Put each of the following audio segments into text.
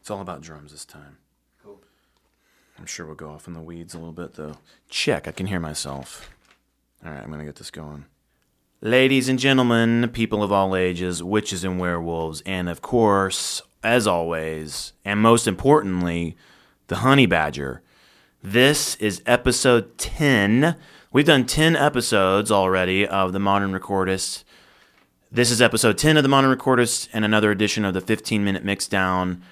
It's all about drums this time. Cool. I'm sure we'll go off in the weeds a little bit, though. Check, I can hear myself. All right, I'm going to get this going. Ladies and gentlemen, people of all ages, witches and werewolves, and of course, as always, and most importantly, the honey badger. This is episode 10. We've done 10 episodes already of the Modern Recordist. This is episode 10 of the Modern Recordist and another edition of the 15 minute mixdown.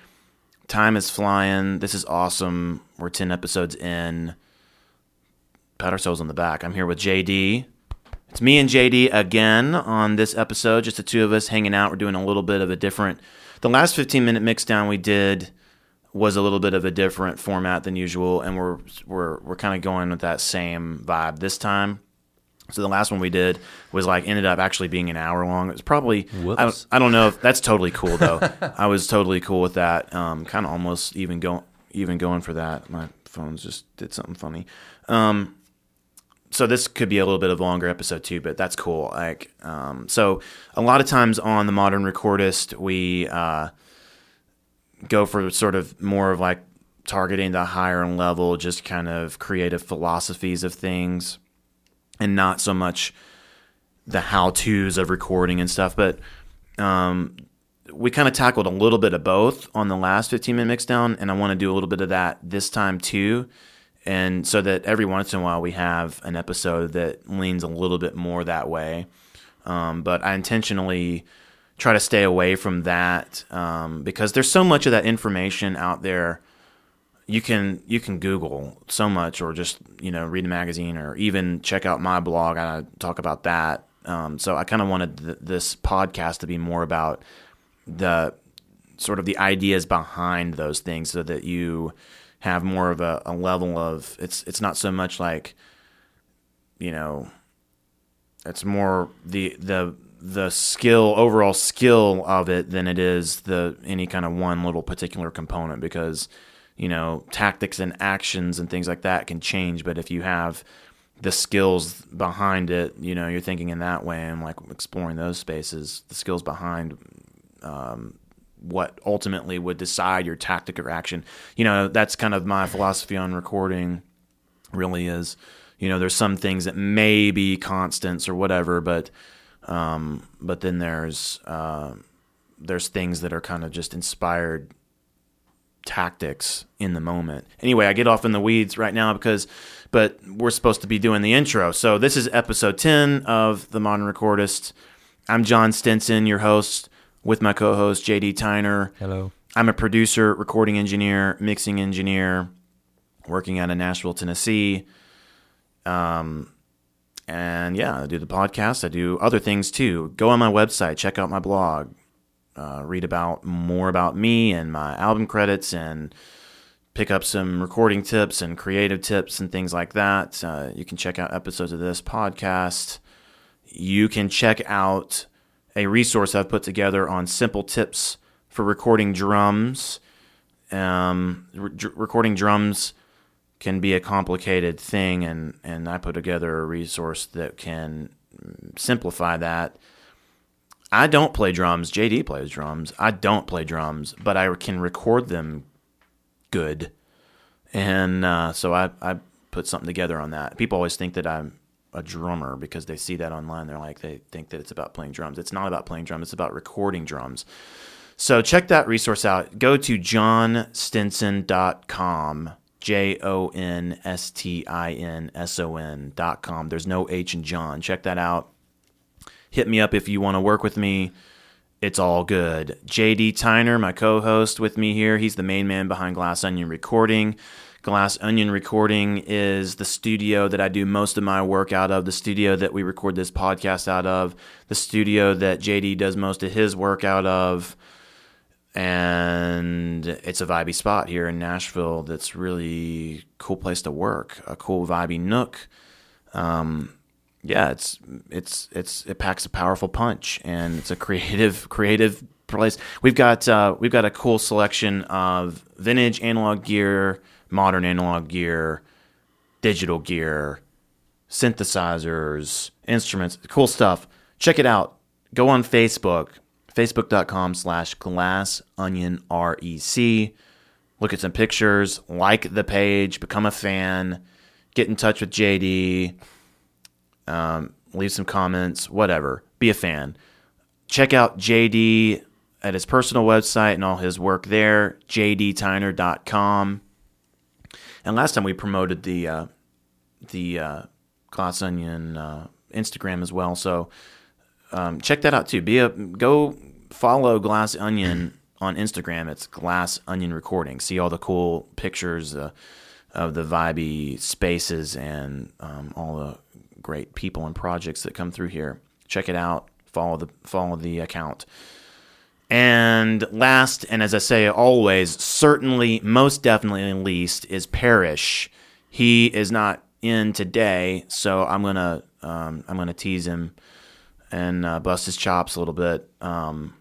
Time is flying. This is awesome. We're 10 episodes in. Pat ourselves on the back. I'm here with JD. It's me and JD again on this episode, just the two of us hanging out. We're doing a little bit of a different. The last 15 minute mixdown we did was a little bit of a different format than usual, and we're we're we're kind of going with that same vibe this time. So the last one we did was like ended up actually being an hour long. It was probably I, Whoops. I don't know if that's totally cool though. I was totally cool with that. Um, kind of almost even going even going for that. My phone's just did something funny. Um, so this could be a little bit of a longer episode too, but that's cool. Like, um, so a lot of times on the modern recordist, we uh, go for sort of more of like targeting the higher level, just kind of creative philosophies of things, and not so much the how tos of recording and stuff. But um, we kind of tackled a little bit of both on the last 15 minute mixdown, and I want to do a little bit of that this time too. And so that every once in a while we have an episode that leans a little bit more that way. Um, but I intentionally try to stay away from that um, because there's so much of that information out there. You can you can Google so much, or just you know read a magazine, or even check out my blog. I talk about that. Um, so I kind of wanted th- this podcast to be more about the sort of the ideas behind those things, so that you have more of a, a level of it's it's not so much like you know it's more the the the skill overall skill of it than it is the any kind of one little particular component because you know tactics and actions and things like that can change but if you have the skills behind it you know you're thinking in that way and like exploring those spaces the skills behind um, what ultimately would decide your tactic or action. You know that's kind of my philosophy on recording really is you know there's some things that may be constants or whatever but um, but then there's uh, there's things that are kind of just inspired tactics in the moment. Anyway, I get off in the weeds right now because, but we're supposed to be doing the intro. So this is episode 10 of The Modern Recordist. I'm John Stinson, your host, with my co host, JD Tyner. Hello. I'm a producer, recording engineer, mixing engineer, working out of Nashville, Tennessee. Um, and yeah, I do the podcast. I do other things too. Go on my website, check out my blog, uh, read about more about me and my album credits, and pick up some recording tips and creative tips and things like that. Uh, you can check out episodes of this podcast. You can check out a resource I've put together on simple tips for recording drums. Um, re- recording drums can be a complicated thing, and, and I put together a resource that can simplify that. I don't play drums. JD plays drums. I don't play drums, but I can record them good. And uh, so I, I put something together on that. People always think that I'm a drummer because they see that online. They're like, they think that it's about playing drums. It's not about playing drums, it's about recording drums. So check that resource out. Go to johnstinson.com. J O N S T I N S O N dot com. There's no H in John. Check that out. Hit me up if you want to work with me. It's all good. JD Tyner, my co host with me here, he's the main man behind Glass Onion Recording. Glass Onion Recording is the studio that I do most of my work out of, the studio that we record this podcast out of, the studio that JD does most of his work out of and it's a vibey spot here in Nashville that's really cool place to work, a cool vibey nook. Um, yeah, it's it's it's it packs a powerful punch, and it's a creative creative place. We've got uh, we've got a cool selection of vintage analog gear, modern analog gear, digital gear, synthesizers, instruments, cool stuff. Check it out. Go on Facebook, facebook.com slash glass onion rec look at some pictures like the page become a fan get in touch with jd um, leave some comments whatever be a fan check out jd at his personal website and all his work there jdtyner.com and last time we promoted the uh, the uh, glass onion uh, instagram as well so um, check that out too. Be a go follow Glass Onion on Instagram. It's Glass Onion Recording. See all the cool pictures uh, of the vibey spaces and um, all the great people and projects that come through here. Check it out. Follow the follow the account. And last, and as I say always, certainly, most definitely, least, is Parrish. He is not in today, so I'm gonna um, I'm gonna tease him and uh, bust his chops a little bit. Um,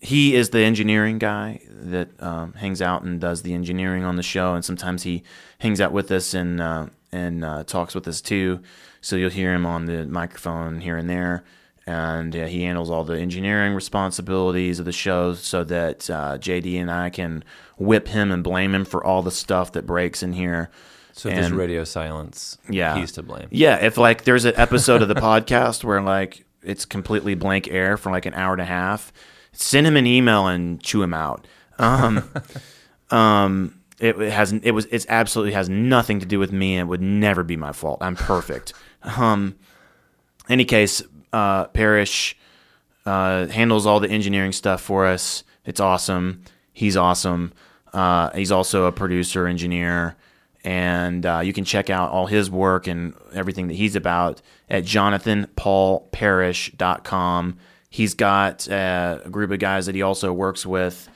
he is the engineering guy that um, hangs out and does the engineering on the show, and sometimes he hangs out with us and uh, and uh, talks with us too. So you'll hear him on the microphone here and there, and uh, he handles all the engineering responsibilities of the show, so that uh, JD and I can whip him and blame him for all the stuff that breaks in here. So if there's radio silence, Yeah. he's to blame. Yeah, if like there's an episode of the podcast where like it's completely blank air for like an hour and a half, send him an email and chew him out. Um, um, it, it has it was it's absolutely has nothing to do with me and it would never be my fault. I'm perfect. um, any case, uh, Parrish uh, handles all the engineering stuff for us. It's awesome. He's awesome. Uh, he's also a producer, engineer, and uh, you can check out all his work and everything that he's about at jonathanpaulparish.com. He's got uh, a group of guys that he also works with.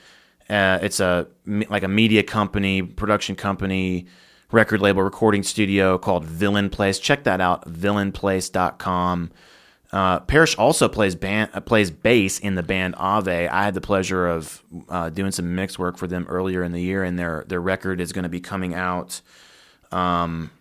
Uh, it's a like a media company, production company, record label, recording studio called Villain Place. Check that out, villainplace.com. Uh, Parrish also plays band, uh, plays bass in the band Ave. I had the pleasure of uh, doing some mix work for them earlier in the year, and their their record is going to be coming out um,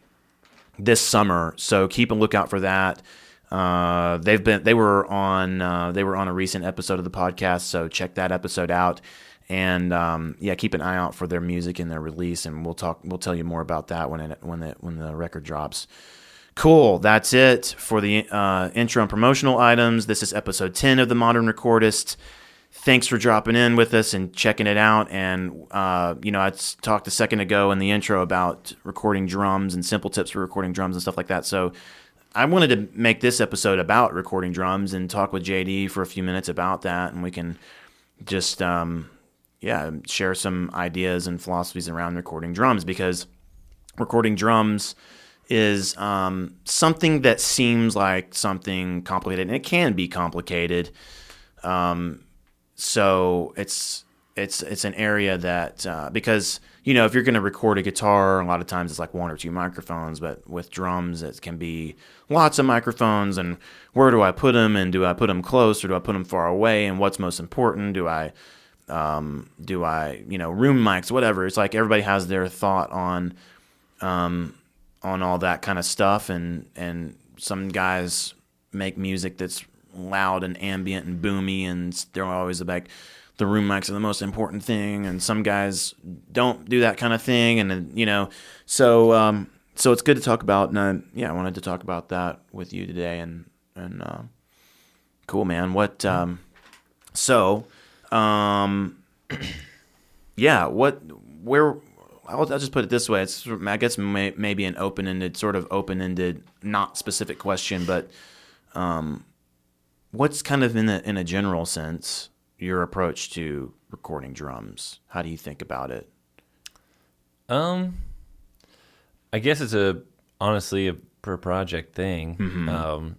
this summer. So keep a lookout for that. Uh, they've been they were on uh, they were on a recent episode of the podcast, so check that episode out. And um, yeah, keep an eye out for their music and their release, and we'll talk. We'll tell you more about that when it when the when the record drops. Cool. That's it for the uh, intro and promotional items. This is episode 10 of The Modern Recordist. Thanks for dropping in with us and checking it out. And, uh, you know, I talked a second ago in the intro about recording drums and simple tips for recording drums and stuff like that. So I wanted to make this episode about recording drums and talk with JD for a few minutes about that. And we can just, um, yeah, share some ideas and philosophies around recording drums because recording drums is um, something that seems like something complicated, and it can be complicated. Um, so it's it's it's an area that uh, because you know if you're going to record a guitar, a lot of times it's like one or two microphones, but with drums it can be lots of microphones. And where do I put them? And do I put them close or do I put them far away? And what's most important? Do I um, do I you know room mics? Whatever. It's like everybody has their thought on um, on all that kind of stuff and and some guys make music that's loud and ambient and boomy and they're always like the room mics are the most important thing and some guys don't do that kind of thing and you know so um so it's good to talk about and uh, yeah I wanted to talk about that with you today and and uh, cool man what um so um yeah what where I'll, I'll just put it this way. It's I guess may, maybe an open-ended, sort of open-ended, not specific question, but um, what's kind of in a in a general sense your approach to recording drums? How do you think about it? Um, I guess it's a honestly a per project thing. Mm-hmm. Um,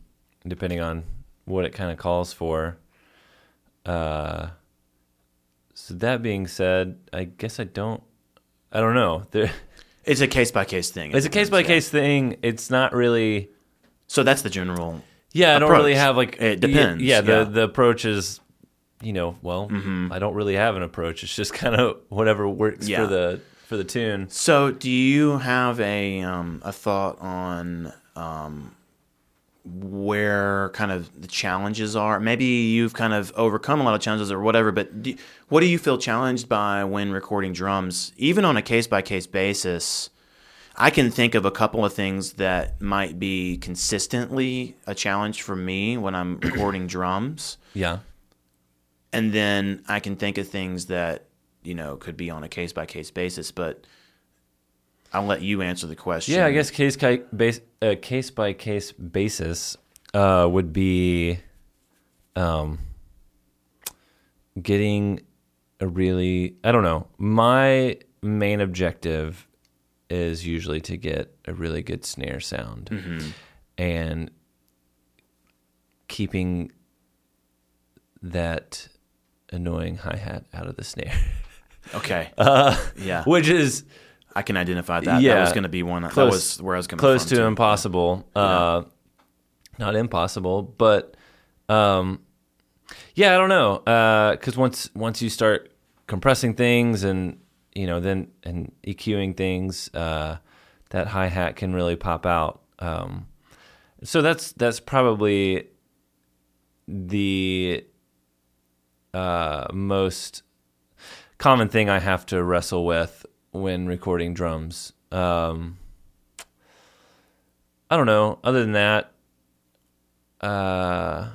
depending on what it kind of calls for. Uh, so that being said, I guess I don't. I don't know. There, It's a case by case thing. it's a case by case thing. It's not really. So that's the general. Yeah, I don't really have like It depends, Yeah, the yeah. the approach is, you know, well, Mm-hmm. I don't really have an approach. It's just kind of whatever works Yeah. for the for the tune. So do you have a um, a thought on um, where kind of the challenges are. Maybe you've kind of overcome a lot of challenges or whatever, but do, what do you feel challenged by when recording drums, even on a case by case basis? I can think of a couple of things that might be consistently a challenge for me when I'm recording drums. Yeah. And then I can think of things that, you know, could be on a case by case basis, but I'll let you answer the question. Yeah, I guess case by base, uh, case by case basis uh, would be um, getting a really I don't know. My main objective is usually to get a really good snare sound Mm-hmm. and keeping that annoying hi hat out of the snare, Okay. uh, yeah. which is I can identify that. That Yeah. was going to be one. that Close- was where I was going close to too. impossible. Uh, not impossible, but um, yeah, I don't know. Because once once you start compressing things and you know then and EQing things, uh, that hi hat can really pop out. Um, so that's that's probably the uh, most common thing I have to wrestle with when recording drums. Um, I don't know. Other than that, uh,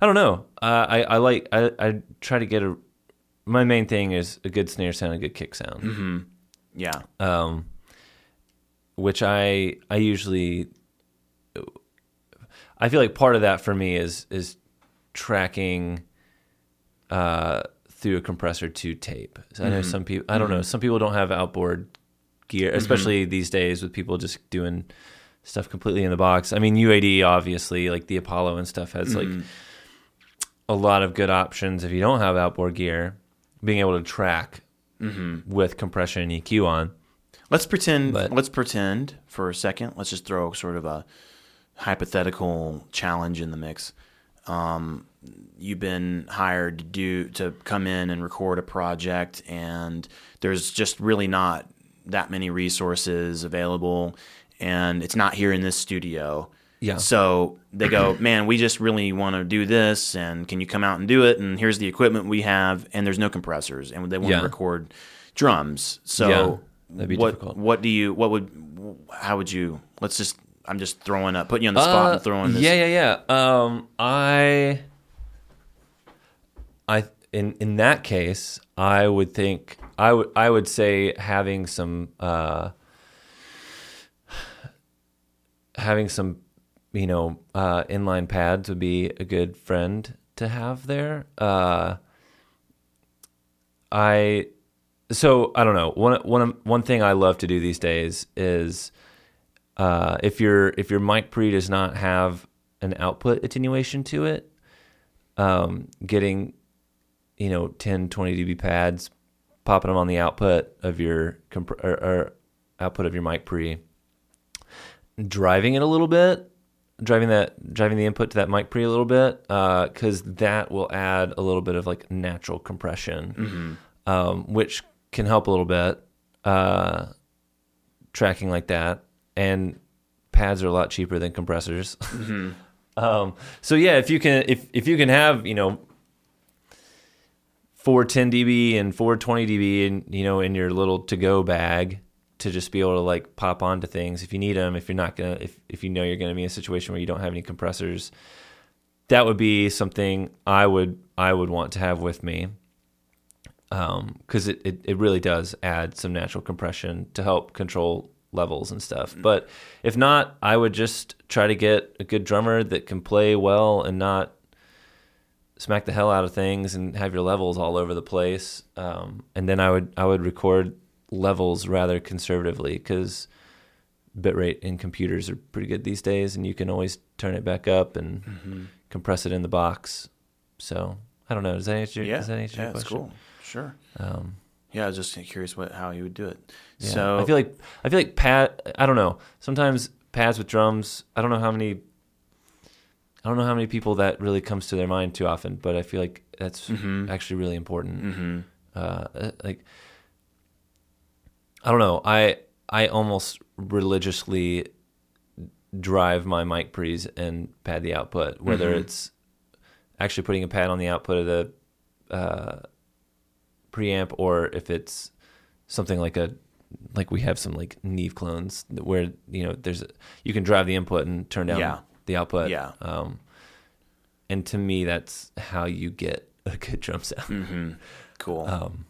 I don't know. Uh, I I like I I try to get a. My main thing is a good snare sound, a good kick sound. Mm-hmm. Yeah. Um, which I I usually I feel like part of that for me is is tracking uh, through a compressor to tape. So I know mm-hmm. some people I don't know mm-hmm. some people don't have outboard gear, mm-hmm. especially these days with people just doing stuff completely in the box. I mean UAD obviously like the Apollo and stuff has like a lot of good options if you don't have outboard gear, being able to track with compression and EQ on. Let's pretend. But- let's pretend for a second. Let's just throw sort of a hypothetical challenge in the mix. Um, you've been hired to do to come in and record a project, and there's just really not that many resources available, and it's not here in this studio. Yeah. So they go, man, we just really want to do this, and can you come out and do it? And here's the equipment we have, and there's no compressors, and they want Yeah. to record drums. So Yeah, that'd be what difficult. what do you what would how would you let's just I'm just throwing up putting you on the spot Uh, and throwing this Yeah, yeah, yeah. Um, I, I in in that case, I would think I would I would say having some uh, having some you know uh, inline pads would be a good friend to have there. Uh, I so I don't know one one one thing I love to do these days is uh, if your if your mic pre does not have an output attenuation to it, um, getting you know 10, 20 dB pads, popping them on the output of your comp- or, or output of your mic pre, driving it a little bit, driving that driving the input to that mic pre a little bit, because that will add a little bit of like natural compression, um, which can help a little bit. Uh, tracking like that, and pads are a lot cheaper than compressors. um, so yeah, if you can if if you can have you know 410 dB and 420 dB in you know in your little to go bag to just be able to like pop onto things if you need them if you're not gonna if if you know you're gonna be in a situation where you don't have any compressors that would be something I would I would want to have with me um, because it, it, it really does add some natural compression to help control levels and stuff. But if not, I would just try to get a good drummer that can play well and not smack the hell out of things and have your levels all over the place. Um, and then I would I would record levels rather conservatively because bitrate in computers are pretty good these days, and you can always turn it back up and compress it in the box. So I don't know. Does that answer? yeah does that answer yeah your that's question? cool sure Um, yeah I was just curious what how you would do it yeah. so I feel like I feel like pad. I don't know. Sometimes pads with drums. I don't know how many. I don't know how many people that really comes to their mind too often, but I feel like that's Mhm. actually really important. hmm Uh, uh, like I don't know. I I almost religiously drive my mic pre's and pad the output, whether Mm-hmm. it's actually putting a pad on the output of the uh, preamp or if it's something like a like we have some like Neve clones where you know there's a, you can drive the input and turn down Yeah. The output. Yeah. Um, and to me, that's how you get a good drum sound. Mm-hmm. Cool. Um,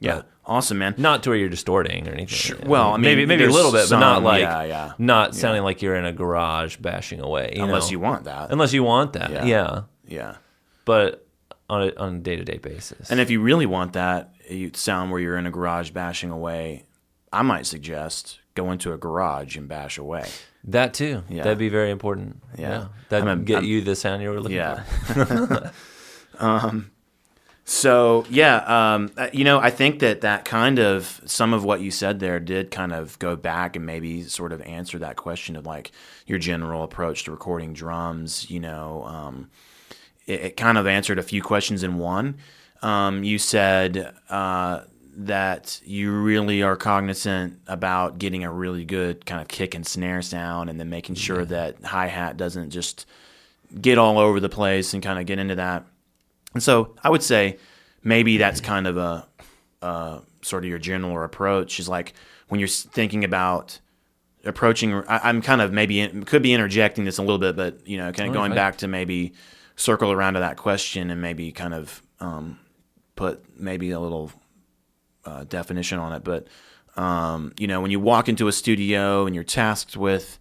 yeah. Awesome, man. not to where you're distorting or anything. Sure. Well, I mean, maybe maybe a little bit, but not like yeah, yeah. not sounding like you're in a garage bashing away. you Unless know? you want that. unless you want that, Yeah. yeah. yeah. But on a on a day to day basis, And if you really want that you sound where you're in a garage bashing away, I might suggest go into a garage and bash away. That too, Yeah. that'd be very important. Yeah. that I'm a- would get I'm- you the sound you were looking Yeah. for. um, so yeah, um, uh, you know, I think that that kind of some of what you said there did kind of go back and maybe sort of answer that question of like your general approach to recording drums. You know, um, it, it kind of answered a few questions in one. Um, you said uh, that you really are cognizant about getting a really good kind of kick and snare sound, and then making sure that hi hat doesn't just get all over the place and kind of get into that. And so I would say maybe that's kind of a, uh, sort of your general approach is like when you're thinking about approaching. I, I'm kind of maybe in, could be interjecting this a little bit, but you know, kind of Oh, going back to maybe circle around to that question and maybe kind of um, put maybe a little uh, definition on it. But um, you know, when you walk into a studio and you're tasked with,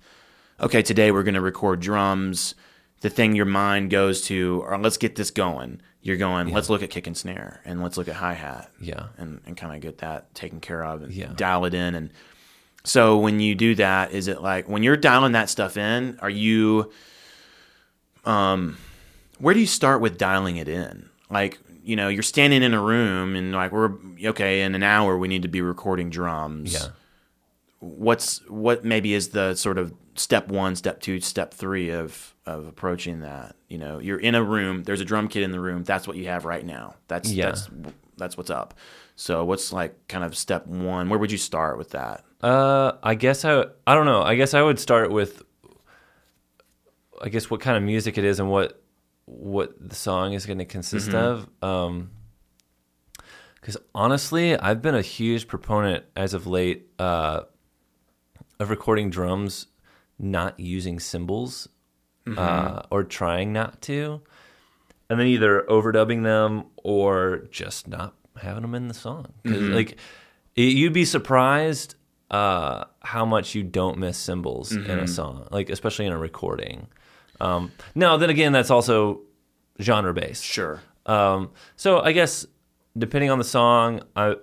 okay, today we're going to record drums. The thing your mind goes to, or let's get this going. You're going, let's look at kick and snare, and let's look at hi hat, Yeah. and, and kind of get that taken care of, and Yeah. dial it in. And so when you do that, is it like when you're dialing that stuff in? Are you, um, where do you start with dialing it in? Like, you know, you're standing in a room and like we're okay in an hour we need to be recording drums. Yeah. What's what maybe is the sort of step one, step two, step three of of approaching that? You know, you're in a room. There's a drum kit in the room. That's what you have right now. That's Yeah. that's that's what's up. So what's like kind of step one? Where would you start with that? Uh, I guess I I don't know. I guess I would start with I guess what kind of music it is and what what the song is going to consist of. Um, because honestly, I've been a huge proponent as of late uh, of recording drums not using cymbals uh, or trying not to, and then either overdubbing them or just not having them in the song. 'Cause, Like it, you'd be surprised uh, how much you don't miss cymbals in a song, like especially in a recording. Um, now, then again, that's also genre based. Sure. Um, so I guess depending on the song, I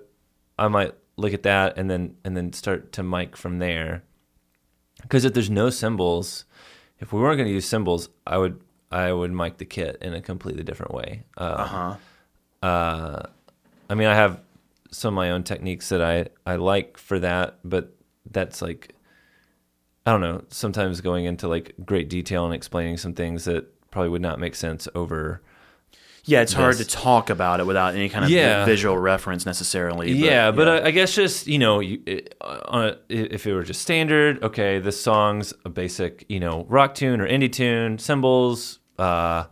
I might look at that and then and then start to mic from there. Because if there's no cymbals, if we weren't going to use cymbals, I would I would mic the kit in a completely different way. Uh, Uh-huh. uh, I mean, I have some of my own techniques that I, I like for that, but that's like, I don't know, sometimes going into like great detail and explaining some things that probably would not make sense over. Yeah, it's hard to talk about it without any kind of Yeah. visual reference necessarily. yeah, but I, I guess just, you know, you, it, on a, if it were just standard, okay, this song's a basic, you know, rock tune or indie tune, cymbals, uh,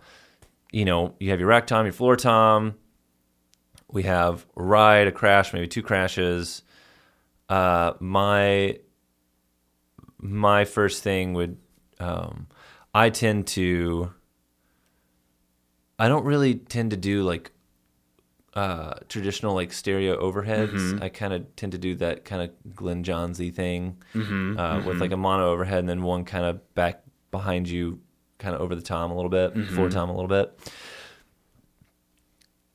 you know, you have your rack tom, your floor tom. We have a ride, a crash, maybe two crashes. Uh, my my first thing would um, I tend to I don't really tend to do like uh, traditional like stereo overheads. I kind of tend to do that kind of Glyn Johnsy thing uh, with like a mono overhead and then one kind of back behind you, kind of over the tom a little bit, floor tom a little bit.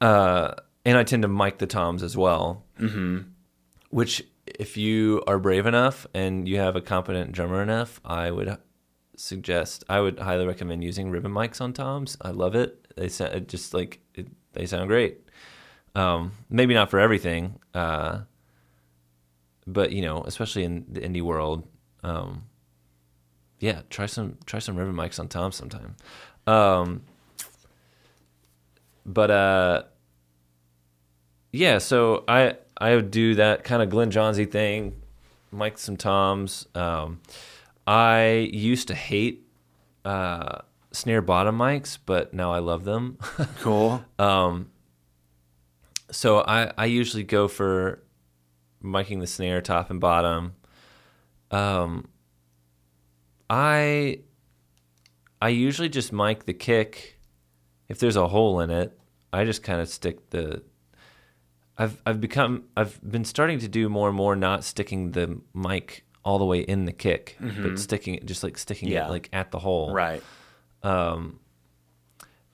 Uh, and I tend to mic the toms as well, mm-hmm. which if you are brave enough and you have a competent drummer enough, I would suggest I would highly recommend using ribbon mics on toms. I love it. They sound just like it, they sound great. Um, maybe not for everything, uh, but you know, especially in the indie world, um, yeah, try some try some ribbon mics on toms sometime. Um, but uh, yeah, so I I would do that kind of Glyn Johnsy thing, mic some toms. Um, I used to hate uh, snare bottom mics, but now I love them. Cool. so I, I usually go for miking the snare top and bottom. Um, I I usually just mic the kick. If there's a hole in it, I just kind of stick the. I've I've become I've been starting to do more and more not sticking the mic all the way in the kick, but sticking it just like sticking Yeah. it like at the hole right.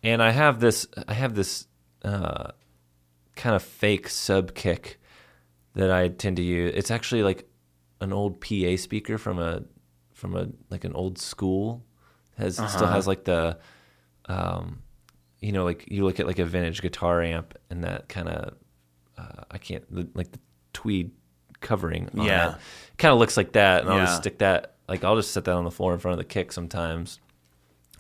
and I have this I have this uh, kind of fake sub kick that I tend to use. It's actually like an old PA speaker from a from a like an old school has still has like the um you know like you look at like a vintage guitar amp and that kind of I can't the, like the tweed covering on it. Yeah. kind of looks like that and I'll just stick that like I'll just set that on the floor in front of the kick sometimes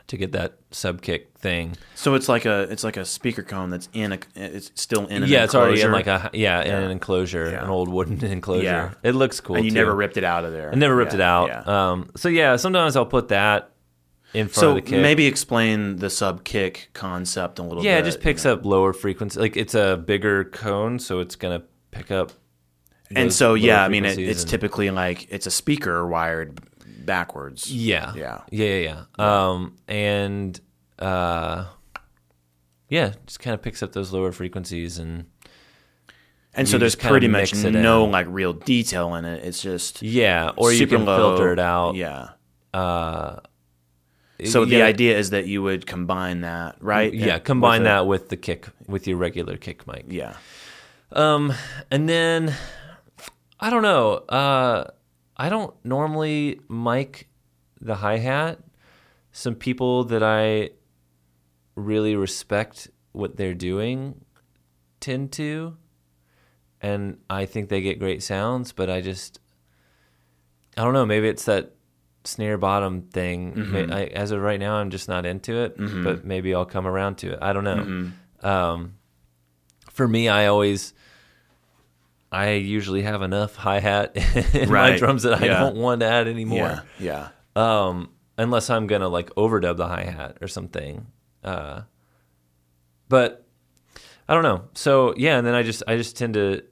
to get that sub kick thing. So it's like a it's like a speaker cone that's in a it's still in an yeah, it's already in like a yeah, in Yeah. an enclosure, Yeah. an old wooden enclosure. Yeah. It looks cool. and you too. never ripped it out of there. I never ripped Yeah, it out. Yeah. Um, so yeah, sometimes I'll put that in front so of the kick. maybe explain the sub kick concept a little yeah, bit. Yeah, it just picks up lower frequency. Like it's a bigger cone, so it's gonna pick up. And so yeah, I mean it, it's and- typically like it's a speaker wired backwards. Yeah. Yeah. Yeah, yeah, yeah. Um, and uh, yeah, just kind of picks up those lower frequencies and And so there's pretty much no in. like real detail in it. It's just yeah, or you can low. filter it out. Yeah. Uh, So the idea is that you would combine that, right? Yeah, And combine with a- that with the kick, with your regular kick mic. Yeah. Um, and then I don't know. Uh, I don't normally mic the hi hat. Some people that I really respect what they're doing tend to, and I think they get great sounds. But I just, I don't know. Maybe it's that snare bottom thing. May- I, as of right now, I'm just not into it. But maybe I'll come around to it. I don't know. Um, for me, I always. I usually have enough hi hat in my drums that I don't want to add anymore Yeah. Yeah. um, unless I'm gonna like overdub the hi hat or something. Uh, but I don't know. So yeah, and then I just I just tend to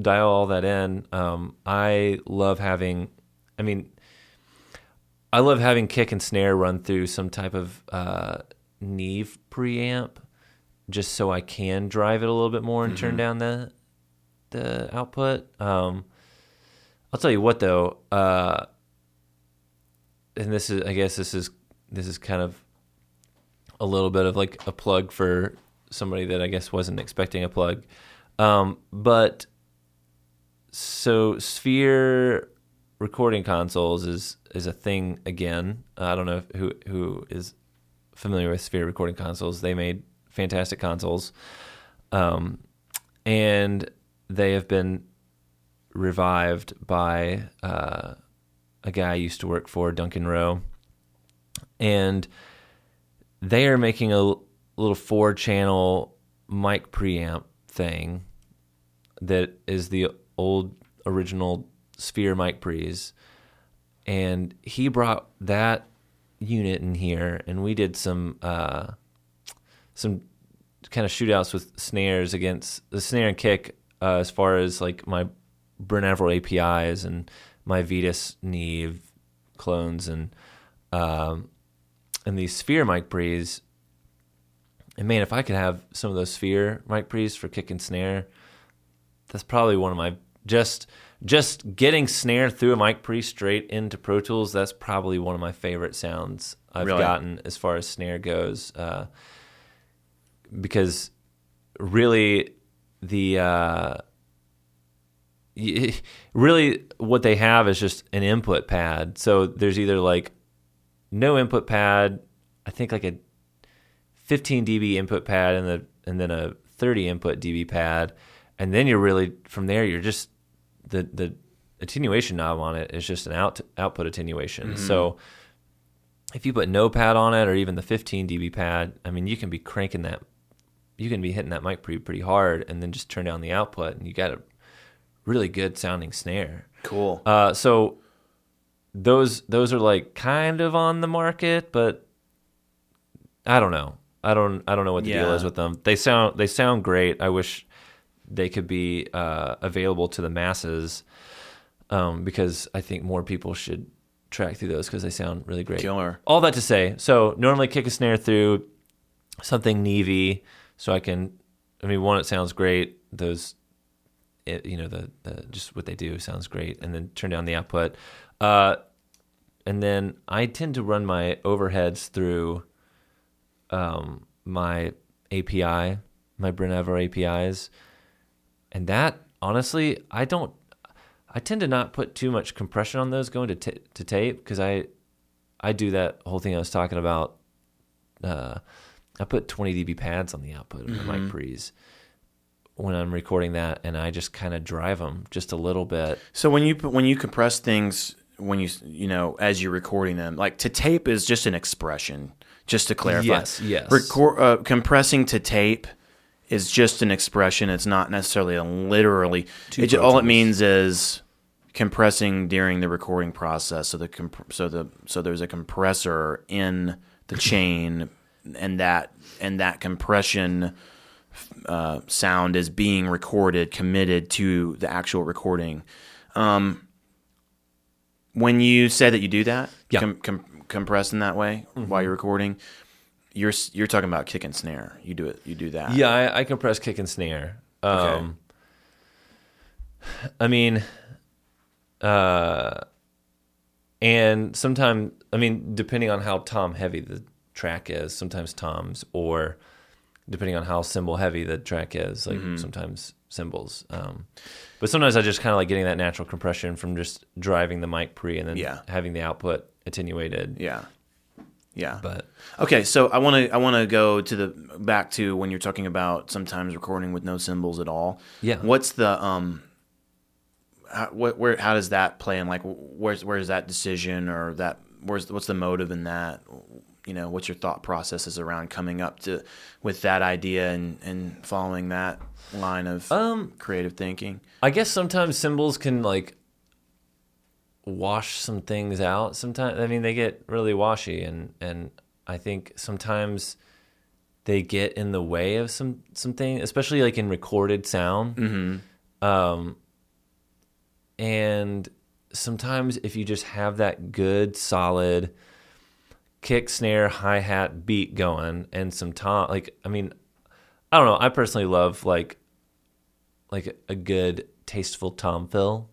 dial all that in. Um, I love having, I mean, I love having kick and snare run through some type of uh, Neve preamp, just so I can drive it a little bit more and turn down the the output. Um, I'll tell you what though. Uh, and this is I guess this is this is kind of a little bit of like a plug for somebody that I guess wasn't expecting a plug. Um, but so Sphere recording consoles is is a thing again. I don't know if, who who is familiar with Sphere recording consoles. They made fantastic consoles, um, and they have been revived by uh, a guy I used to work for, Duncan Rowe, and they are making a little four channel mic preamp thing that is the old original Sphere mic pre's, and he brought that unit in here, and we did some uh, some kind of shootouts with snares against the snare and kick uh, as far as like my Brent Averill APIs and my Vetus Neve clones and um, and these Sphere mic pre's. And man, if I could have some of those Sphere mic pre's for kick and snare, that's probably one of my just just getting snare through a mic pre straight into Pro Tools. That's probably one of my favorite sounds I've Really? gotten as far as snare goes, uh, because really the uh, really what they have is just an input pad. So there's either like no input pad, I think like a 15 dB input pad and the and then a 30 input dB pad, and then you're really from there you're just the the attenuation knob on it is just an out output attenuation. So if you put no pad on it or even the 15 dB pad, I mean you can be cranking that, you can be hitting that mic pretty pretty hard, and then just turn down the output, and you got a really good sounding snare. Cool. Uh, so those those are like kind of on the market, but I don't know. I don't I don't know what the deal is with them. They sound they sound great. I wish they could be uh, available to the masses um, because I think more people should track through those because they sound really great. Killer. All that to say, so normally kick a snare through something Neve, so I can. I mean, one, it sounds great. Those, it, you know, the, the just what they do sounds great, and then turn down the output. Uh, and then I tend to run my overheads through um, my API, my Brent Averill APIs, and that honestly, I don't. I tend to not put too much compression on those going to t- to tape because I I do that whole thing I was talking about. Uh, I put 20 dB pads on the output of my mic pre's when I'm recording that, and I just kind of drive them just a little bit. So when you when you compress things when you you know as you're recording them, like to tape is just an expression. Just to clarify, Yes, yes. Record, uh, compressing to tape is just an expression. It's not necessarily a literally. It, all it means is compressing during the recording process. So the comp- so the so there's a compressor in the chain, and that and that compression uh, sound is being recorded, committed to the actual recording. Um, when you say that you do that, Yeah. com- com- compress in that way while you're recording, you're you're talking about kick and snare. You do it. You do that. Yeah, I, I compress kick and snare. Um, I mean, uh, and sometimes, I mean, depending on how tom heavy the track is, sometimes toms, or depending on how cymbal heavy the track is, like Mm-hmm. sometimes cymbals. Um, but sometimes I just kind of like getting that natural compression from just driving the mic pre and then Yeah. having the output attenuated. Yeah. Yeah. But Okay, so I want to I want to go to the back to when you're talking about sometimes recording with no cymbals at all. Yeah. What's the um how, what where how does that play in like where's where's that decision or that where's what's the motive in that? You know, what's your thought processes around coming up to with that idea and and following that line of Um, creative thinking? I guess sometimes cymbals can like wash some things out. Sometimes I mean they get really washy and and I think sometimes they get in the way of some something, especially like in recorded sound. Mm-hmm. Um, and sometimes if you just have that good solid kick, snare, hi hat, beat going, and some tom, like I mean, I don't know. I personally love like like a good tasteful tom fill.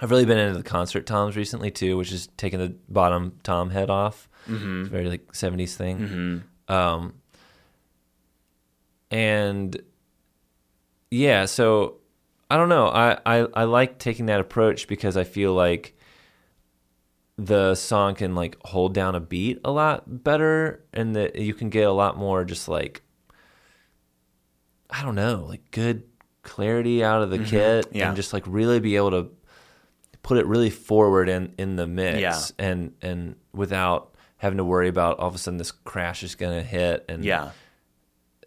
I've really been into the concert toms recently too, which is taking the bottom tom head off. Mm-hmm. It's very like seventies thing. Mm-hmm. Um, and yeah, so I don't know. I, I I like taking that approach because I feel like the song can like hold down a beat a lot better, and that you can get a lot more just like I don't know, like good clarity out of the kit, Mm-hmm. Yeah. and just like really be able to put it really forward in in the mix, Yeah. and and without having to worry about all of a sudden this crash is gonna hit, and Yeah.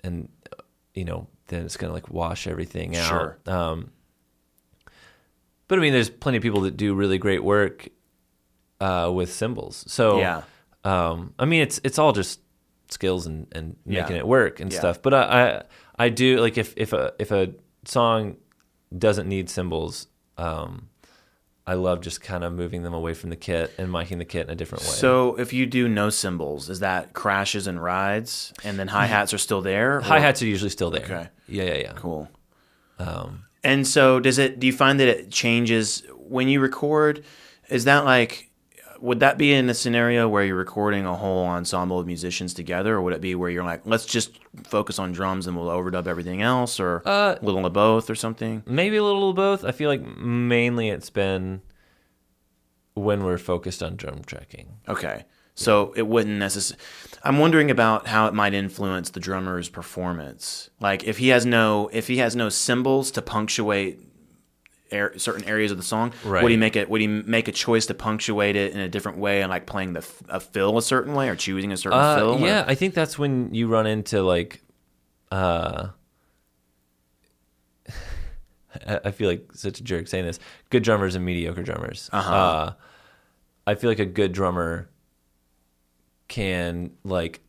and uh, you know then it's gonna like wash everything out. Sure. Um, but I mean, there's plenty of people that do really great work uh, with cymbals So Yeah. um, I mean, it's it's all just skills and, and Yeah. making it work and Yeah. stuff. But I, I I do like if if a if a song doesn't need cymbals Um, I love just kind of moving them away from the kit and miking the kit in a different way. So if you do no cymbals, is that crashes and rides, and then hi hats are still there? hi hats are usually still there. Okay. Yeah, yeah, yeah. Cool. Um, And so does it do you find that it changes when you record? Is that like would that be in a scenario where you're recording a whole ensemble of musicians together or would it be where you're like let's just focus on drums and we'll overdub everything else or Uh, a little of both or something? maybe a little of both. I feel like mainly it's been when we're focused on drum tracking. Okay. So it wouldn't necessarily. I'm wondering about how it might influence the drummer's performance. Like if he has no if he has no cymbals to punctuate air, certain areas of the song, Right. would he make it? Would he make a choice to punctuate it in a different way and like playing the a fill a certain way or choosing a certain Uh, fill? or- yeah, I think that's when you run into like, uh, I I feel like such a jerk saying this. Good drummers and mediocre drummers. Uh-huh. Uh, I feel like a good drummer can like,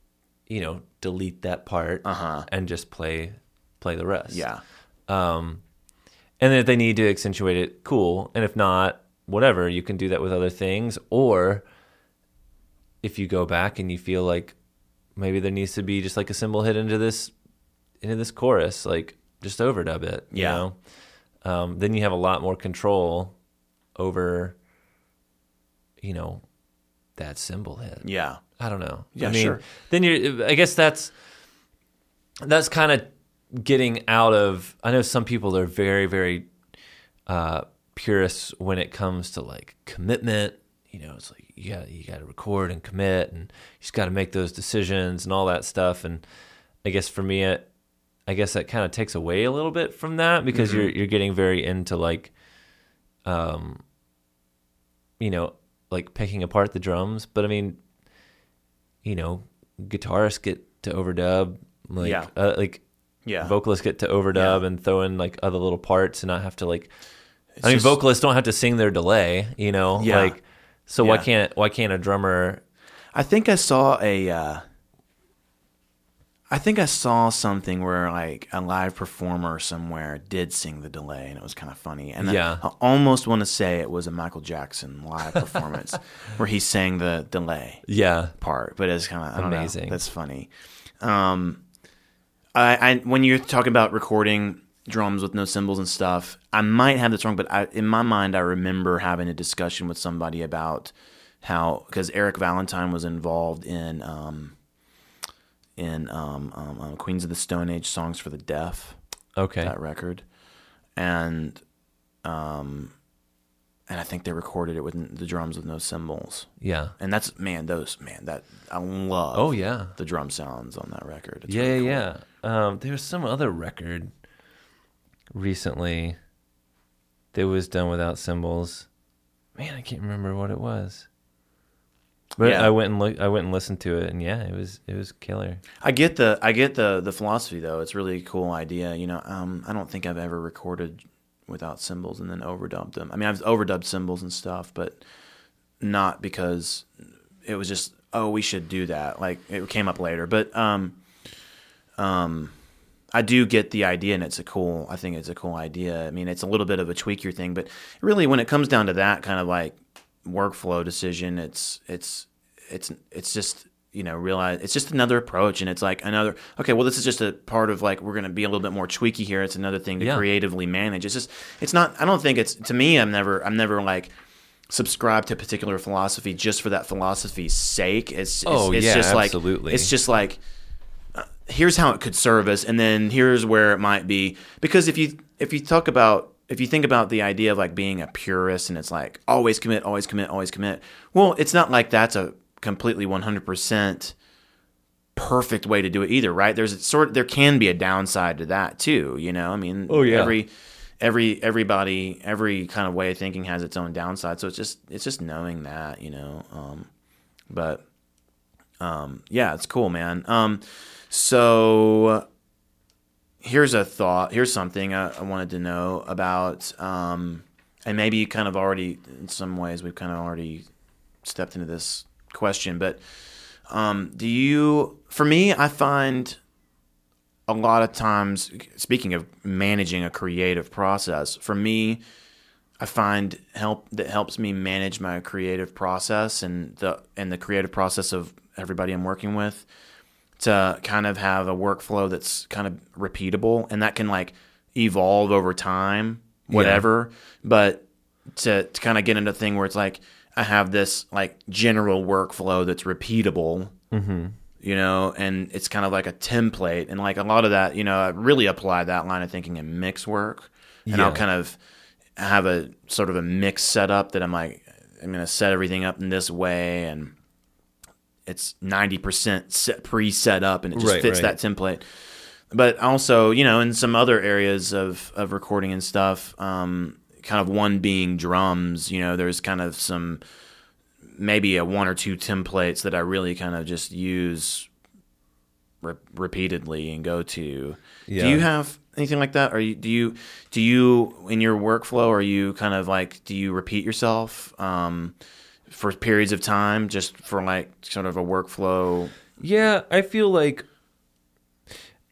you know, delete that part Uh-huh. and just play play the rest. Yeah. Um, and then if they need to accentuate it, cool. And if not, whatever, you can do that with other things. Or if you go back and you feel like maybe there needs to be just like a cymbal hit into this into this chorus, like just overdub it. You Yeah. know? Um, then you have a lot more control over, you know, that cymbal hit. Yeah. I don't know. Yeah, I mean, sure. Then you're. I guess that's that's kind of getting out of. I know some people are very, very uh, purists when it comes to like commitment. You know, it's like you got you got to record and commit, and you just got to make those decisions and all that stuff. And I guess for me, it, I guess that kind of takes away a little bit from that because you're you're getting very into like, um, you know, like picking apart the drums. But I mean, you know, guitarists get to overdub, like Yeah. uh, like Yeah. vocalists get to overdub Yeah. and throw in like other little parts and not have to like. It's I mean, just- vocalists don't have to sing their delay, you know. Yeah. Like, so why can't why can't a drummer? I think I saw a. Uh, I think I saw something where like a live performer somewhere did sing the delay, and it was kind of funny. And Yeah. I, I almost want to say it was a Michael Jackson live performance where he sang the delay Yeah, part, but it's kind of Amazing. know. That's funny. Um, I, I when you're talking about recording drums with no cymbals and stuff, I might have this wrong, but I, in my mind, I remember having a discussion with somebody about how because Eric Valentine was involved in um, in um, um, um, Queens of the Stone Age songs for the deaf okay, that record, and um, and I think they recorded it with the drums with no cymbals. yeah, And that's man, those man that I love. oh yeah, the drum sounds on that record. It's yeah, really cool. yeah. Um, there was some other record recently that was done without cymbals. Man, I can't remember what it was. But Yeah. I went and look, I went and listened to it, and yeah, it was it was killer. I get the I get the the philosophy though. It's really a cool idea. You know, um, I don't think I've ever recorded without cymbals and then overdubbed them. I mean, I've overdubbed cymbals and stuff, but not because it was just oh we should do that. Like it came up later, but um, um, I do get the idea, and it's a cool. I think it's a cool idea. I mean, it's a little bit of a tweak your thing, but really, when it comes down to that kind of like workflow decision, it's it's it's it's just you know realize it's just another approach, and it's like another okay. Well, this is just a part of like we're going to be a little bit more tweaky here. It's another thing to Yeah. creatively manage. It's just it's not. I don't think it's to me. I'm never. I'm never like subscribe to a particular philosophy just for that philosophy's sake. It's, it's Oh, it's yeah, just like absolutely. it's just like uh, here's how it could serve us and then here's where it might be because if you if you talk about if you think about the idea of like being a purist and it's like always commit always commit always commit well it's not like that's a completely 100% perfect way to do it either right there's a sort there can be a downside to that too you know i mean Oh, yeah. every every everybody every kind of way of thinking has its own downside so it's just it's just knowing that you know um but um yeah it's cool man um so here's a thought. Here's something I, I wanted to know about, um, and maybe kind of already, in some ways, we've kind of already stepped into this question. But um, do you? For me, I find a lot of times, speaking of managing a creative process, for me, I find help that helps me manage my creative process and the and the creative process of everybody I'm working with to kind of have a workflow that's kind of repeatable and that can like evolve over time, whatever. But to, to kind of get into a thing where it's like I have this like general workflow that's repeatable, you know, and it's kind of like a template. And like a lot of that, you know, I really apply that line of thinking in mix work. And I'll kind of have a sort of a mix setup that I'm like, I'm going to set everything up in this way and it's 90% set, pre-set up and it just Right, fits right. that template but also you know in some other areas of, of recording and stuff um, kind of one being drums you know there's kind of some maybe a one or two templates that i really kind of just use re- repeatedly and go to Yeah. do you have anything like that or you, do you do you in your workflow are you kind of like do you repeat yourself um, for periods of time, just for like sort of a workflow. Yeah, I feel like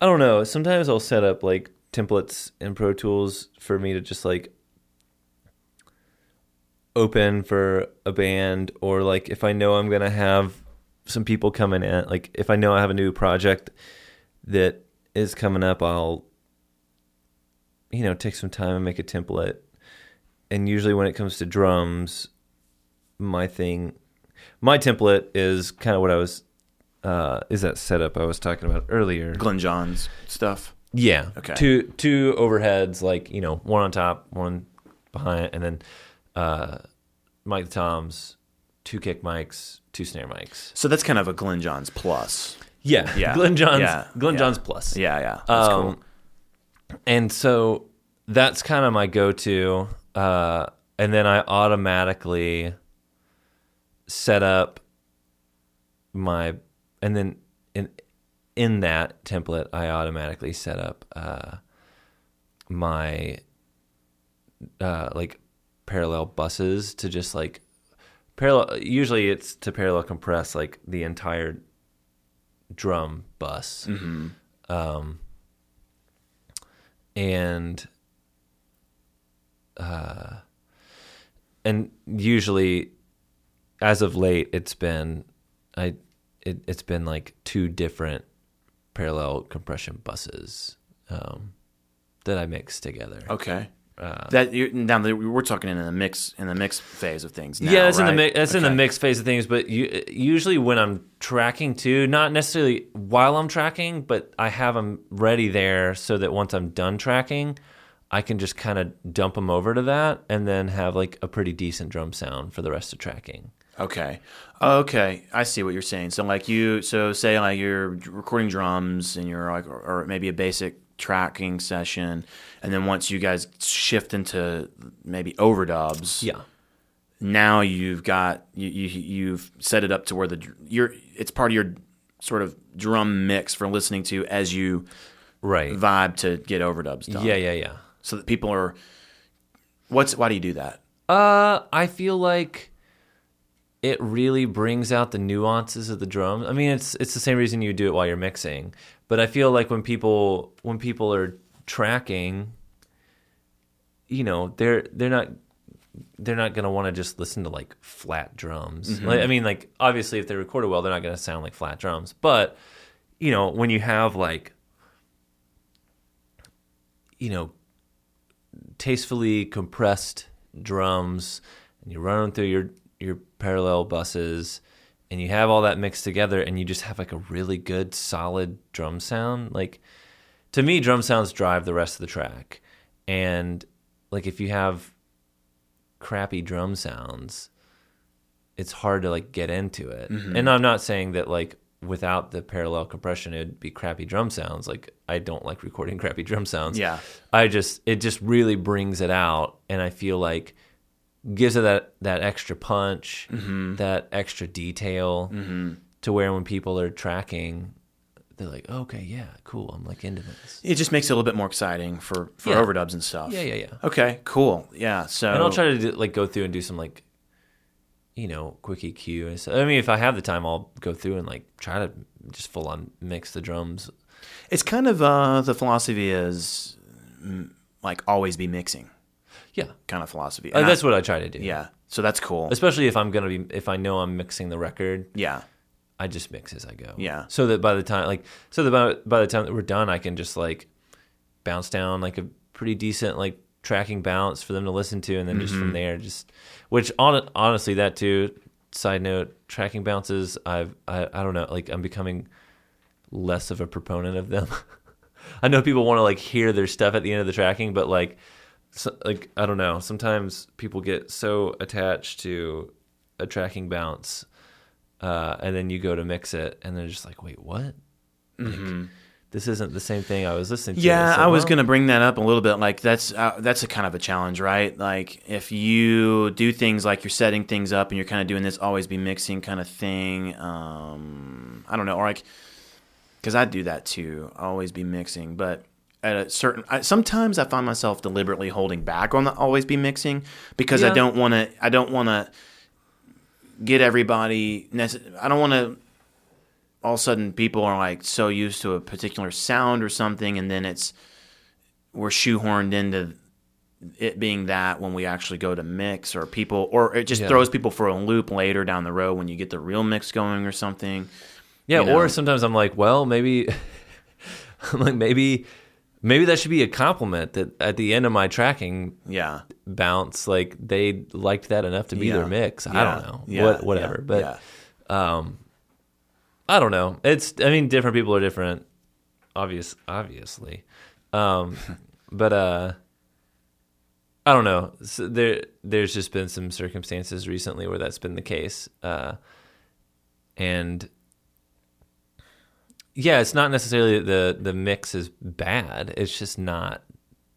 I don't know. Sometimes I'll set up like templates in Pro Tools for me to just like open for a band or like if I know I'm going to have some people coming in, like if I know I have a new project that is coming up, I'll you know, take some time and make a template. And usually when it comes to drums, my thing my template is kind of what I was uh, is that setup I was talking about earlier. Glyn Johns stuff. Yeah. Okay. Two two overheads, like you know, one on top, one behind, and then uh, mic Toms, two kick mics, two snare mics. So that's kind of a Glyn Johns plus. Yeah. Yeah. Glyn Johns. Yeah. Glyn Yeah. Johns plus. Yeah, yeah. That's Um, cool. And so that's kind of my go-to, uh, and then I automatically set up my, and then in in that template, I automatically set up uh, my uh, like parallel buses to just like parallel. Usually, it's to parallel compress like the entire drum bus. Um, and uh, and usually, as of late, it's been I it, it's been like two different parallel compression buses um, that I mix together. Okay. Uh, That you now we're talking in the mix in the mix phase of things. Now, yeah, it's in the right? mix. That's in the mix phase of things. But you, usually when I'm tracking too, not necessarily while I'm tracking, but I have them ready there so that once I'm done tracking, I can just kind of dump them over to that and then have like a pretty decent drum sound for the rest of tracking. Okay. Okay. I see what you're saying. So like you so say like you're recording drums and you're like or, or maybe a basic tracking session and then once you guys shift into maybe overdubs Yeah. now you've got you, you you've set it up to where the you're it's part of your sort of drum mix for listening to as you Right. vibe to get overdubs done. Yeah, yeah, yeah. So that people are what's why do you do that? Uh, I feel like it really brings out the nuances of the drums. I mean, it's it's the same reason you do it while you're mixing, but I feel like when people when people are tracking, you know, they're they're not they're not gonna want to just listen to like flat drums. Mm-hmm. Like, I mean, like obviously, if they recorded well, they're not gonna sound like flat drums. But you know, when you have like you know tastefully compressed drums and you run them through your your parallel buses and you have all that mixed together and you just have like a really good solid drum sound like to me drum sounds drive the rest of the track. And like if you have crappy drum sounds it's hard to like get into it. Mm-hmm. And i'm not saying that like without the parallel compression it'd be crappy drum sounds. Like i don't like recording crappy drum sounds. Yeah. I just it just really brings it out, and I feel like gives it that that extra punch, that extra detail, to where when people are tracking, they're like, okay, yeah, cool, I'm like into this. It just makes it a little bit more exciting for for Yeah. overdubs and stuff. Yeah, yeah, yeah. Okay, cool. Yeah, so And I'll try to do, like go through and do some like, you know, quick EQ and stuff. I mean, if I have the time, I'll go through and like try to just full on mix the drums. It's kind of uh, the philosophy is mm, like always be mixing Yeah, kind of philosophy. Uh, And I- that's what I try to do. yeah. So that's cool. especially if I'm gonna be if I know I'm mixing the record. Yeah. I just mix as I go. Yeah. So that by the time like so that by, by the time that we're done, I can just like bounce down like a pretty decent like tracking bounce for them to listen to, and then just Mm-hmm. from there, just which on, honestly that too. Side note: tracking bounces. I've I, I don't know. Like I'm becoming less of a proponent of them. I know people want to like hear their stuff at the end of the tracking, but like so, like I don't know. Sometimes people get so attached to a tracking bounce, uh, and then you go to mix it, and they're just like, "Wait, what? Like, this isn't the same thing I was listening to." Mm-hmm. Yeah, like, I was well, going to bring that up a little bit. Like that's uh, that's a kind of a challenge, right? Like if you do things like you're setting things up and you're kind of doing this always be mixing kind of thing. Um, I don't know, or like because I do that too. Always be mixing, but at a certain I, sometimes I find myself deliberately holding back on the always be mixing because I don't want to. I don't want to get everybody. nece- I don't want to. All of a sudden, people are like so used to a particular sound or something, and then it's we're shoehorned into it being that when we actually go to mix, or people, or it just Yeah. throws people for a loop later down the road when you get the real mix going or something. Yeah, you know? or sometimes I'm like, well, maybe, I'm like maybe, maybe that should be a compliment that at the end of my tracking Yeah, bounce, like they liked that enough to be Yeah. their mix. I Yeah. don't know, Yeah. what, whatever, but yeah. um, I don't know. It's, I mean, different people are different, obvious, obviously, um, but uh, I don't know. So there, there's just been some circumstances recently where that's been the case, uh, and yeah, it's not necessarily the the mix is bad. It's just not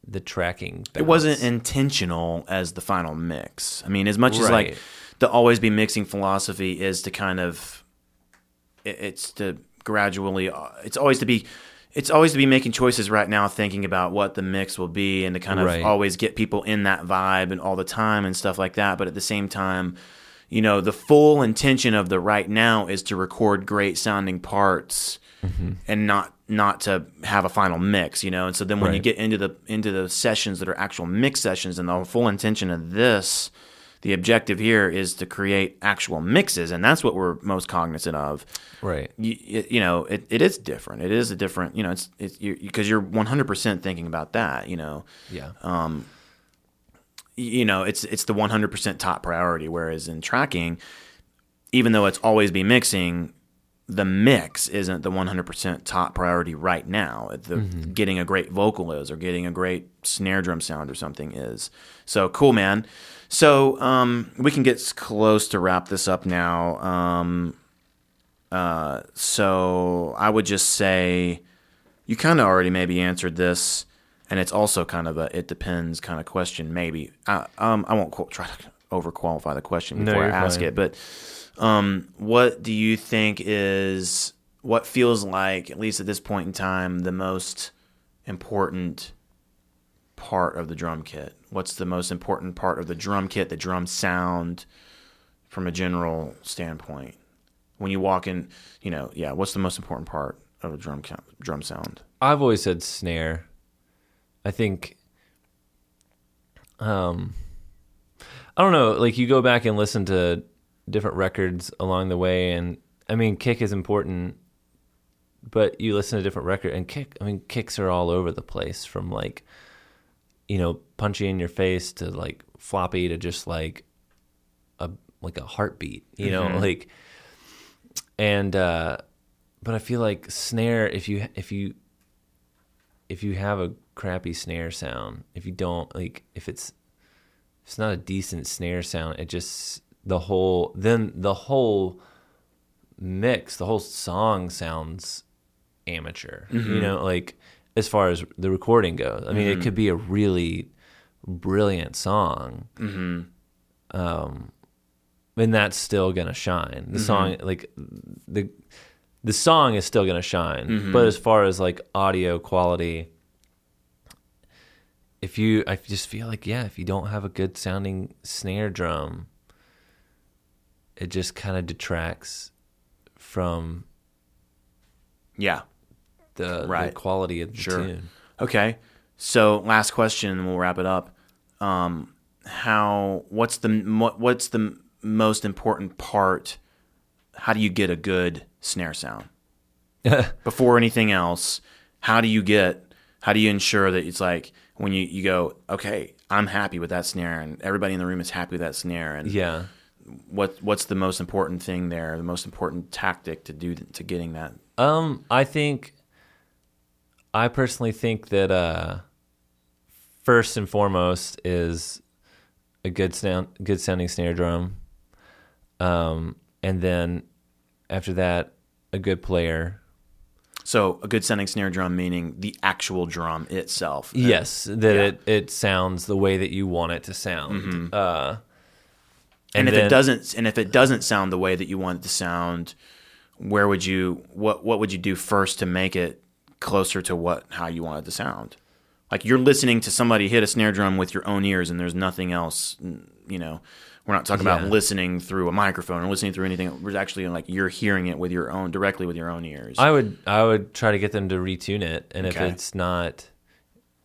the tracking. it wasn't intentional as the final mix. I mean, as much as like the always be mixing philosophy is to kind of it's to gradually uh, it's always to be it's always to be making choices right now thinking about what the mix will be and to kind of Right. always get people in that vibe and all the time and stuff like that but at the same time you know the full intention of the right now is to record great sounding parts Mm-hmm. and not not to have a final mix you know and so then when you get into the into the sessions that are actual mix sessions and the full intention of this the objective here is to create actual mixes and that's what we're most cognizant of right. you, it- you know it, it is different it is a different you know it's it's because you're 100% thinking about that you know Yeah. Um. you know it's it's the 100% top priority whereas in tracking even though it's always be mixing the mix isn't the 100% top priority right now. The getting a great vocal is or getting a great snare drum sound or something is. So cool man. So um, we can get close to wrap this up now. Um, uh, so i would just say you kind of already maybe answered this, and it's also kind of a it depends kind of question. Maybe. I, um, I won't qual- try to overqualify the question No, before I ask fine. it, but um, what do you think is what feels like, at least at this point in time, the most important part of the drum kit? What's the most important part of the drum kit, the drum sound, from a general standpoint? When you walk in, you know, yeah, what's the most important part of a drum drum sound? I've always said snare. I think um I don't know, like you go back and listen to different records along the way and I mean kick is important but you listen to different record and kick I mean kicks are all over the place from like you know punchy in your face to like floppy to just like a like a heartbeat, you know, like and uh but I feel like snare if you if you if you have a crappy snare sound, if you don't like if it's if it's not a decent snare sound, it just the whole then the whole mix, the whole song sounds amateur. You mm-hmm. know, like as far as the recording goes. I mean, it mm-hmm. could be a really brilliant song. Mm-hmm. Um and that's still gonna shine. The song like the the song is still gonna shine. But as far as like audio quality, if you I just feel like yeah, if you don't have a good sounding snare drum, it just kind of detracts from Yeah. the, Right. the quality of the Sure. tune. Okay. So last question, and we'll wrap it up. Um, how? What's the what, what's the most important part? How do you get a good snare sound? Before anything else, how do you get? How do you ensure that it's like when you, you go, okay, I'm happy with that snare, and everybody in the room is happy with that snare, and Yeah. What what's the most important thing there? The most important tactic to do to getting that? Um, I think I personally think that uh first and foremost is a good sound good sounding snare drum. Um and then after that a good player. So a good sounding snare drum meaning the actual drum itself. Yes, that it it sounds the way that you want it to sound. Uh and, if then- it doesn't and if it doesn't sound the way that you want it to sound where would you what what would you do first to make it closer to what how you want it to sound like you're listening to somebody hit a snare drum with your own ears and there's nothing else you know We're not talking Yeah. about listening through a microphone or listening through anything. We're actually like you're hearing it with your own directly with your own ears. I would I would try to get them to retune it, and if it's not,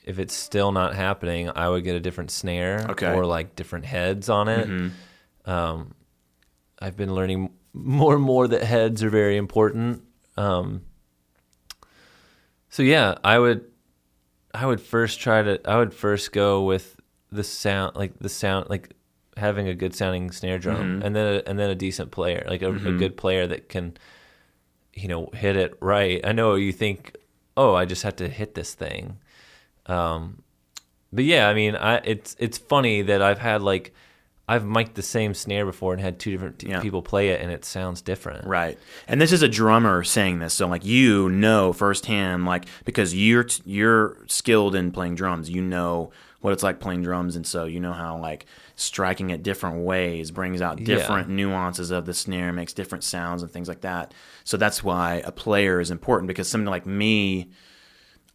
if it's still not happening, I would get a different snare Okay. Mm-hmm. or like different heads on it. Um, I've been learning more and more that heads are very important. Um, so yeah, I would I would first try to I would first go with the sound like the sound like having a good sounding snare drum and then a, and then a decent player like a, a good player that can you know hit it right. I know you think oh I just have to hit this thing. Um but yeah, I mean I it's it's funny that I've had like I've mic'd the same snare before and had two different t- Yeah. people play it and it sounds different. Right. And this is a drummer saying this. So like you know firsthand like because you're t- you're skilled in playing drums. You know what it's like playing drums and so you know how like striking it different ways brings out Yeah. different nuances of the snare, makes different sounds and things like that. So that's why a player is important because somebody like me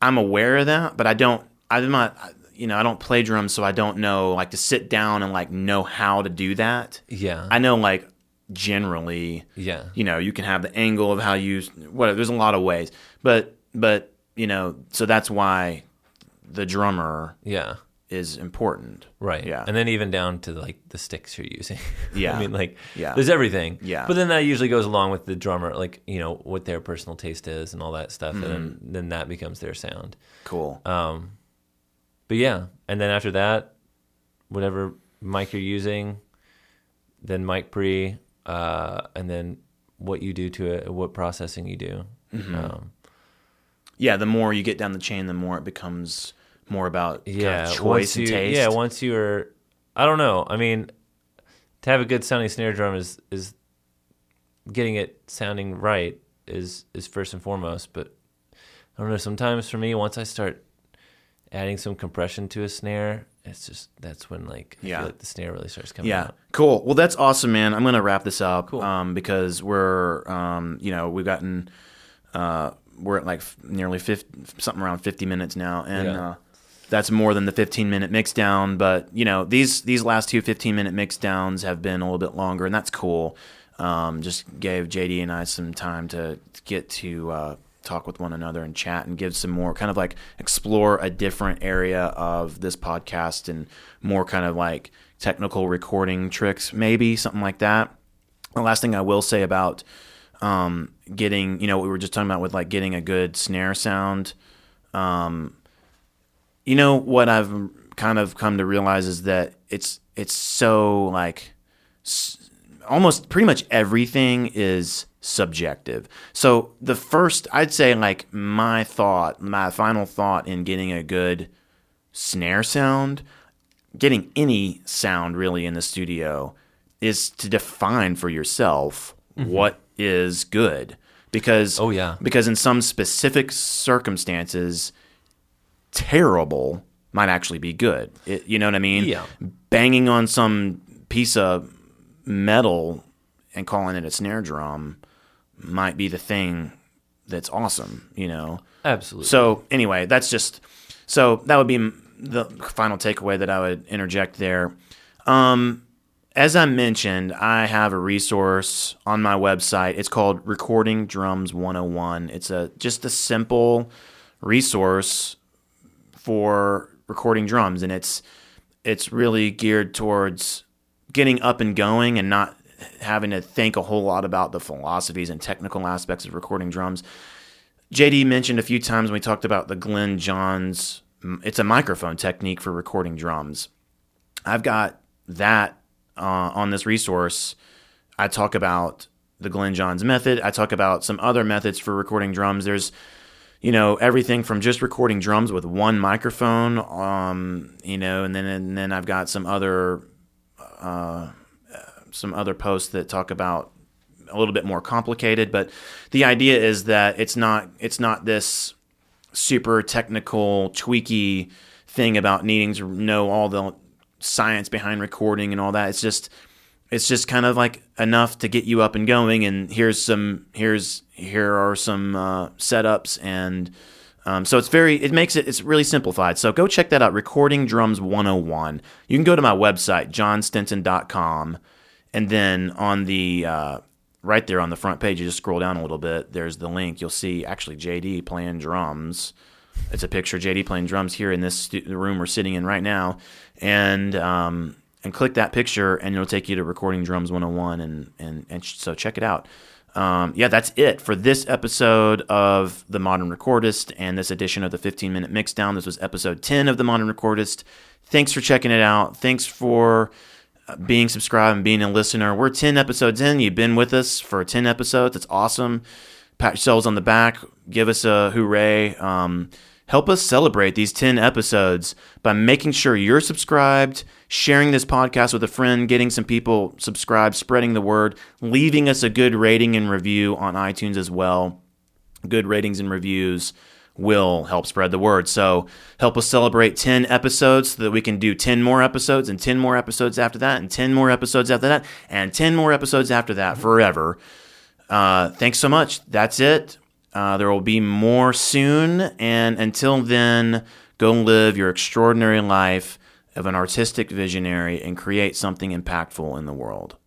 I'm aware of that, but I don't I'm not you know, I don't play drums so I don't know like to sit down and like know how to do that. Yeah. I know like generally yeah. you know you can have the angle of how you whatever there's a lot of ways but but you know so that's why the drummer Yeah. is important Right. Yeah. And then even down to like the sticks you're using. Yeah. I mean, like, Yeah. there's everything. Yeah. But then that usually goes along with the drummer, like, you know, what their personal taste is and all that stuff. And then, Mm-hmm. then that becomes their sound. cool Um, but yeah. And then after that, whatever mic you're using, then mic pre, uh, and then what you do to it, what processing you do. Mm-hmm. Um, yeah the more you get down the chain the more it becomes more about kind of yeah. choice once and taste Yeah. Once you're, I don't know. I mean, to have a good sounding snare drum is is getting it sounding right is is first and foremost. But I don't know. Sometimes for me, once I start adding some compression to a snare, it's just that's when like I Yeah. feel like the snare really starts coming Yeah, out. cool. Well, that's awesome, man. I'm gonna wrap this up Cool. um, because we're, um, you know, we've gotten, uh, we're at like nearly 50, something around 50 minutes now, and Yeah. uh, that's more than the 15 minute mix down. But you know, these these last two 15 minute mix downs have been a little bit longer, and that's cool. Um, just gave JD and I some time to get to uh, talk with one another and chat and give some more kind of like explore a different area of this podcast and more kind of like technical recording tricks, maybe something like that. The last thing I will say about um, getting, you know, we were just talking about with like getting a good snare sound. Um, you know what I've kind of come to realize is that it's it's so like almost pretty much everything is subjective. So the first, I'd say, like my thought, my final thought in getting a good snare sound, getting any sound really in the studio, is to define for yourself mm-hmm. what is good. Because Oh, yeah. because in some specific circumstances, terrible might actually be good. It, you know what I mean? Yeah. Banging on some piece of metal and calling it a snare drum might be the thing that's awesome, you know? Absolutely. So anyway, that's just so that would be the final takeaway that I would interject there. Um, as I mentioned, I have a resource on my website. It's called Recording Drums 101. It's a just a simple resource for recording drums and it's it's really geared towards getting up and going and not having to think a whole lot about the philosophies and technical aspects of recording drums. JD mentioned a few times when we talked about the Glyn Johns. It's a microphone technique for recording drums. I've got that uh, on this resource. I talk about the Glyn Johns method. I talk about some other methods for recording drums. There's, you know, everything from just recording drums with one microphone, um, you know, and then and then I've got some other uh, some other posts that talk about a little bit more complicated, but the idea is that it's not it's not this super technical tweaky thing about needing to know all the science behind recording and all that. It's just it's just kind of like enough to get you up and going and here's some here's here are some uh, setups and Um, so it's very, it makes it, it's really simplified. So go check that out, Recording Drums 101. You can go to my website, johnstenton.com, and then on the, uh, right there on the front page, you just scroll down a little bit, there's the link. You'll see actually JD playing drums. It's a picture of JD playing drums here in this stu- room we're sitting in right now. And, um, and click that picture and it'll take you to Recording Drums 101. And, and, and so check it out um, yeah, that's it for this episode of The Modern Recordist and this edition of the 15 Minute Mixdown. This was episode 10 of The Modern Recordist. Thanks for checking it out. Thanks for uh, being subscribed and being a listener. We're 10 episodes in. You've been with us for 10 episodes. It's awesome. Pat yourselves on the back. Give us a hooray. Um, help us celebrate these 10 episodes by making sure you're subscribed sharing this podcast with a friend, getting some people subscribed, spreading the word, leaving us a good rating and review on iTunes as well. Good ratings and reviews will help spread the word. So help us celebrate 10 episodes so that we can do 10 more episodes and 10 more episodes after that and 10 more episodes after that and 10 more episodes after that forever. Uh, thanks so much. That's it. Uh, there will be more soon. And until then, go live your extraordinary life of an artistic visionary and create something impactful in the world.